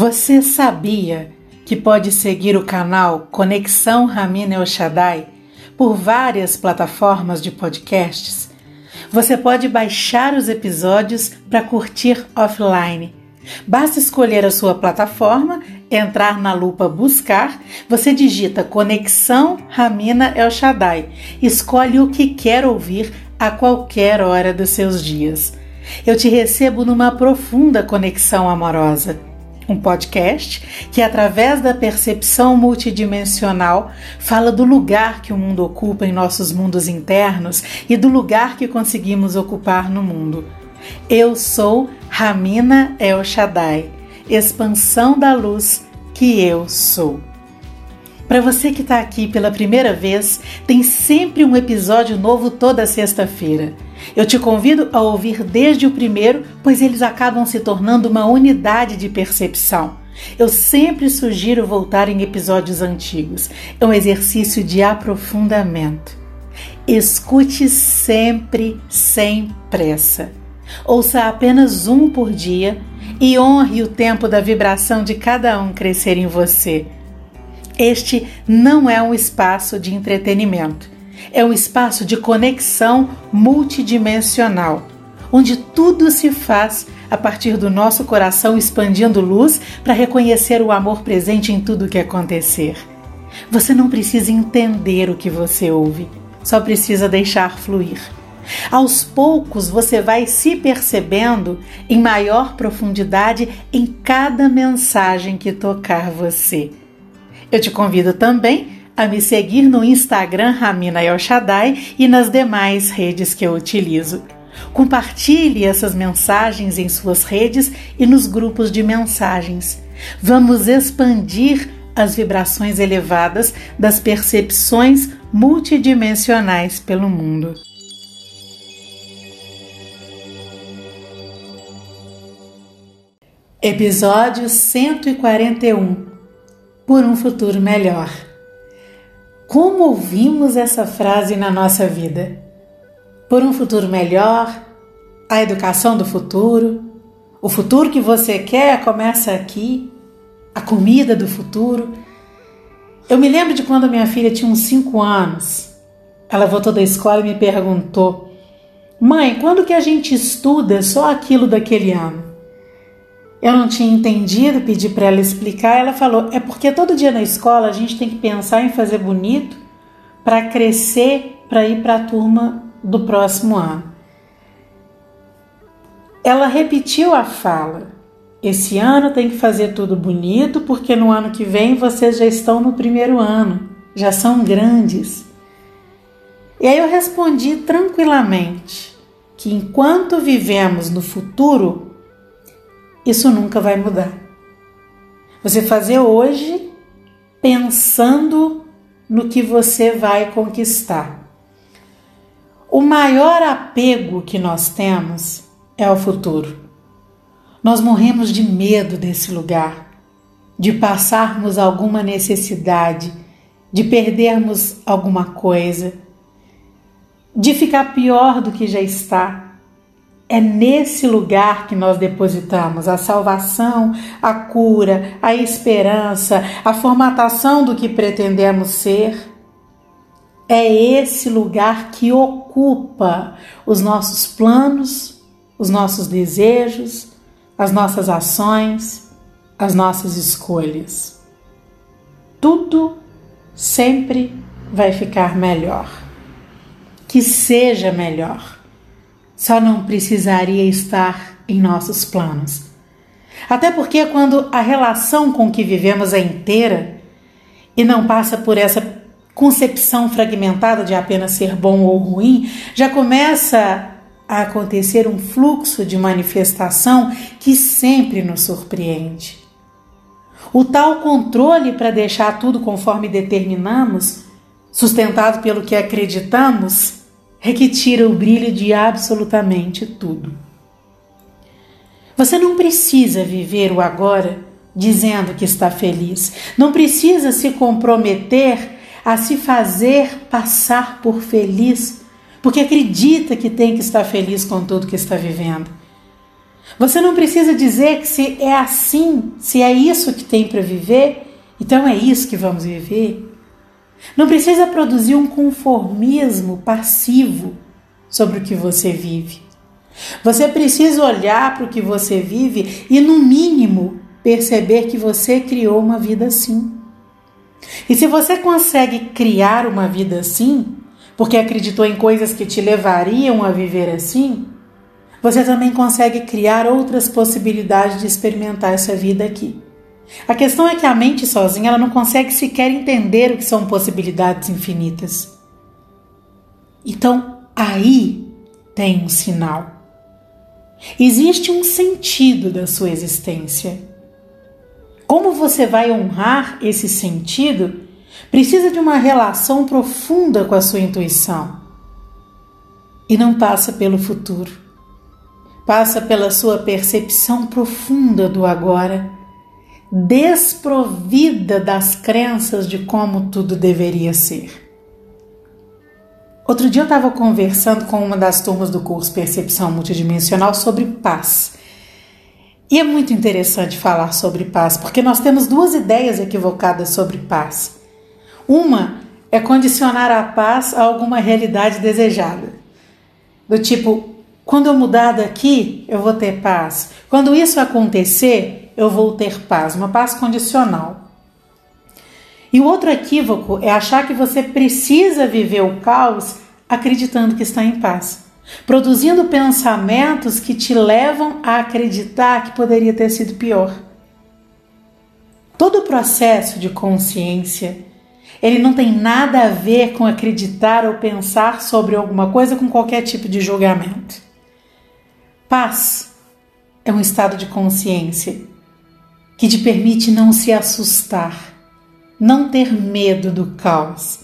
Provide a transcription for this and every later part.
Você sabia que pode seguir o canal Conexão Ramina El Shaddai por várias plataformas de podcasts? Você pode baixar os episódios para curtir offline. Basta escolher a sua plataforma, entrar na lupa Buscar, você digita Conexão Ramina El Shaddai, escolhe o que quer ouvir a qualquer hora dos seus dias. Eu te recebo numa profunda conexão amorosa um podcast que, através da percepção multidimensional, fala do lugar que o mundo ocupa em nossos mundos internos e do lugar que conseguimos ocupar no mundo. Eu sou Ramina El Shaddai, expansão da luz que eu sou. Para você que está aqui pela primeira vez, tem sempre um episódio novo toda sexta-feira. Eu te convido a ouvir desde o primeiro, pois eles acabam se tornando uma unidade de percepção. Eu sempre sugiro voltar em episódios antigos. É um exercício de aprofundamento. Escute sempre sem pressa. Ouça apenas um por dia e honre o tempo da vibração de cada um crescer em você. Este não é um espaço de entretenimento é um espaço de conexão multidimensional, onde tudo se faz a partir do nosso coração expandindo luz para reconhecer o amor presente em tudo que acontecer. Você não precisa entender o que você ouve, só precisa deixar fluir. Aos poucos você vai se percebendo em maior profundidade em cada mensagem que tocar você. Eu te convido também a me seguir no Instagram Ramina El e nas demais redes que eu utilizo. Compartilhe essas mensagens em suas redes e nos grupos de mensagens. Vamos expandir as vibrações elevadas das percepções multidimensionais pelo mundo. Episódio 141 Por um futuro melhor. Como ouvimos essa frase na nossa vida? Por um futuro melhor, a educação do futuro, o futuro que você quer começa aqui, a comida do futuro. Eu me lembro de quando minha filha tinha uns 5 anos. Ela voltou da escola e me perguntou: Mãe, quando que a gente estuda só aquilo daquele ano? Eu não tinha entendido, pedi para ela explicar. Ela falou: é porque todo dia na escola a gente tem que pensar em fazer bonito para crescer, para ir para a turma do próximo ano. Ela repetiu a fala. Esse ano tem que fazer tudo bonito, porque no ano que vem vocês já estão no primeiro ano, já são grandes. E aí eu respondi tranquilamente que enquanto vivemos no futuro, isso nunca vai mudar. Você fazer hoje pensando no que você vai conquistar. O maior apego que nós temos é o futuro. Nós morremos de medo desse lugar, de passarmos alguma necessidade, de perdermos alguma coisa, de ficar pior do que já está é nesse lugar que nós depositamos a salvação, a cura, a esperança, a formatação do que pretendemos ser. É esse lugar que ocupa os nossos planos, os nossos desejos, as nossas ações, as nossas escolhas. Tudo sempre vai ficar melhor. Que seja melhor só não precisaria estar em nossos planos. Até porque, quando a relação com que vivemos é inteira e não passa por essa concepção fragmentada de apenas ser bom ou ruim, já começa a acontecer um fluxo de manifestação que sempre nos surpreende. O tal controle para deixar tudo conforme determinamos, sustentado pelo que acreditamos, é que tira o brilho de absolutamente tudo. Você não precisa viver o agora dizendo que está feliz, não precisa se comprometer a se fazer passar por feliz, porque acredita que tem que estar feliz com tudo que está vivendo. Você não precisa dizer que se é assim, se é isso que tem para viver, então é isso que vamos viver. Não precisa produzir um conformismo passivo sobre o que você vive. Você precisa olhar para o que você vive e, no mínimo, perceber que você criou uma vida assim. E se você consegue criar uma vida assim, porque acreditou em coisas que te levariam a viver assim, você também consegue criar outras possibilidades de experimentar essa vida aqui. A questão é que a mente sozinha ela não consegue sequer entender o que são possibilidades infinitas. Então, aí tem um sinal. Existe um sentido da sua existência. Como você vai honrar esse sentido precisa de uma relação profunda com a sua intuição. E não passa pelo futuro. Passa pela sua percepção profunda do agora, desprovida das crenças de como tudo deveria ser. Outro dia eu estava conversando com uma das turmas do curso Percepção Multidimensional sobre paz. E é muito interessante falar sobre paz, porque nós temos duas ideias equivocadas sobre paz. Uma é condicionar a paz a alguma realidade desejada. Do tipo, quando eu mudar daqui, eu vou ter paz. Quando isso acontecer, eu vou ter paz, uma paz condicional. E o outro equívoco é achar que você precisa viver o caos acreditando que está em paz, produzindo pensamentos que te levam a acreditar que poderia ter sido pior. Todo o processo de consciência ele não tem nada a ver com acreditar ou pensar sobre alguma coisa com qualquer tipo de julgamento. Paz é um estado de consciência que te permite não se assustar, não ter medo do caos.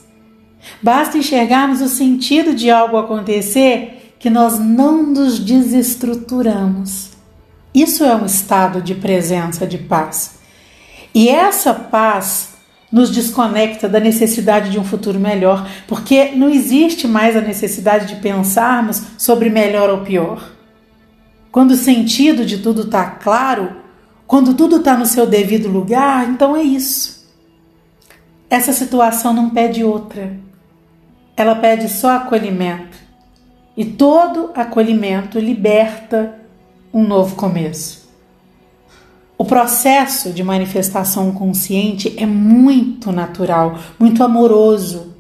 Basta enxergarmos o sentido de algo acontecer que nós não nos desestruturamos. Isso é um estado de presença de paz. E essa paz nos desconecta da necessidade de um futuro melhor, porque não existe mais a necessidade de pensarmos sobre melhor ou pior. Quando o sentido de tudo está claro, quando tudo está no seu devido lugar, então é isso. Essa situação não pede outra. Ela pede só acolhimento. E todo acolhimento liberta um novo começo. O processo de manifestação consciente é muito natural, muito amoroso.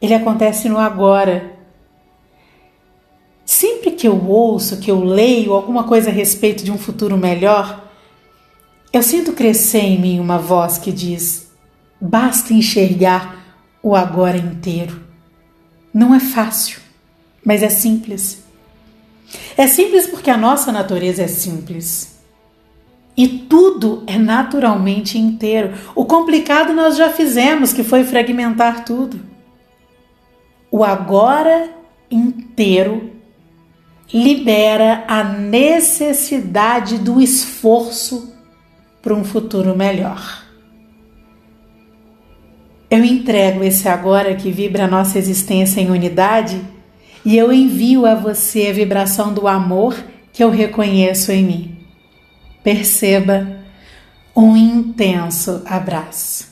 Ele acontece no agora. Sempre que eu ouço, que eu leio alguma coisa a respeito de um futuro melhor, eu sinto crescer em mim uma voz que diz: basta enxergar o agora inteiro. Não é fácil, mas é simples. É simples porque a nossa natureza é simples. E tudo é naturalmente inteiro. O complicado nós já fizemos, que foi fragmentar tudo. O agora inteiro libera a necessidade do esforço para um futuro melhor. Eu entrego esse agora que vibra a nossa existência em unidade e eu envio a você a vibração do amor que eu reconheço em mim. Perceba um intenso abraço.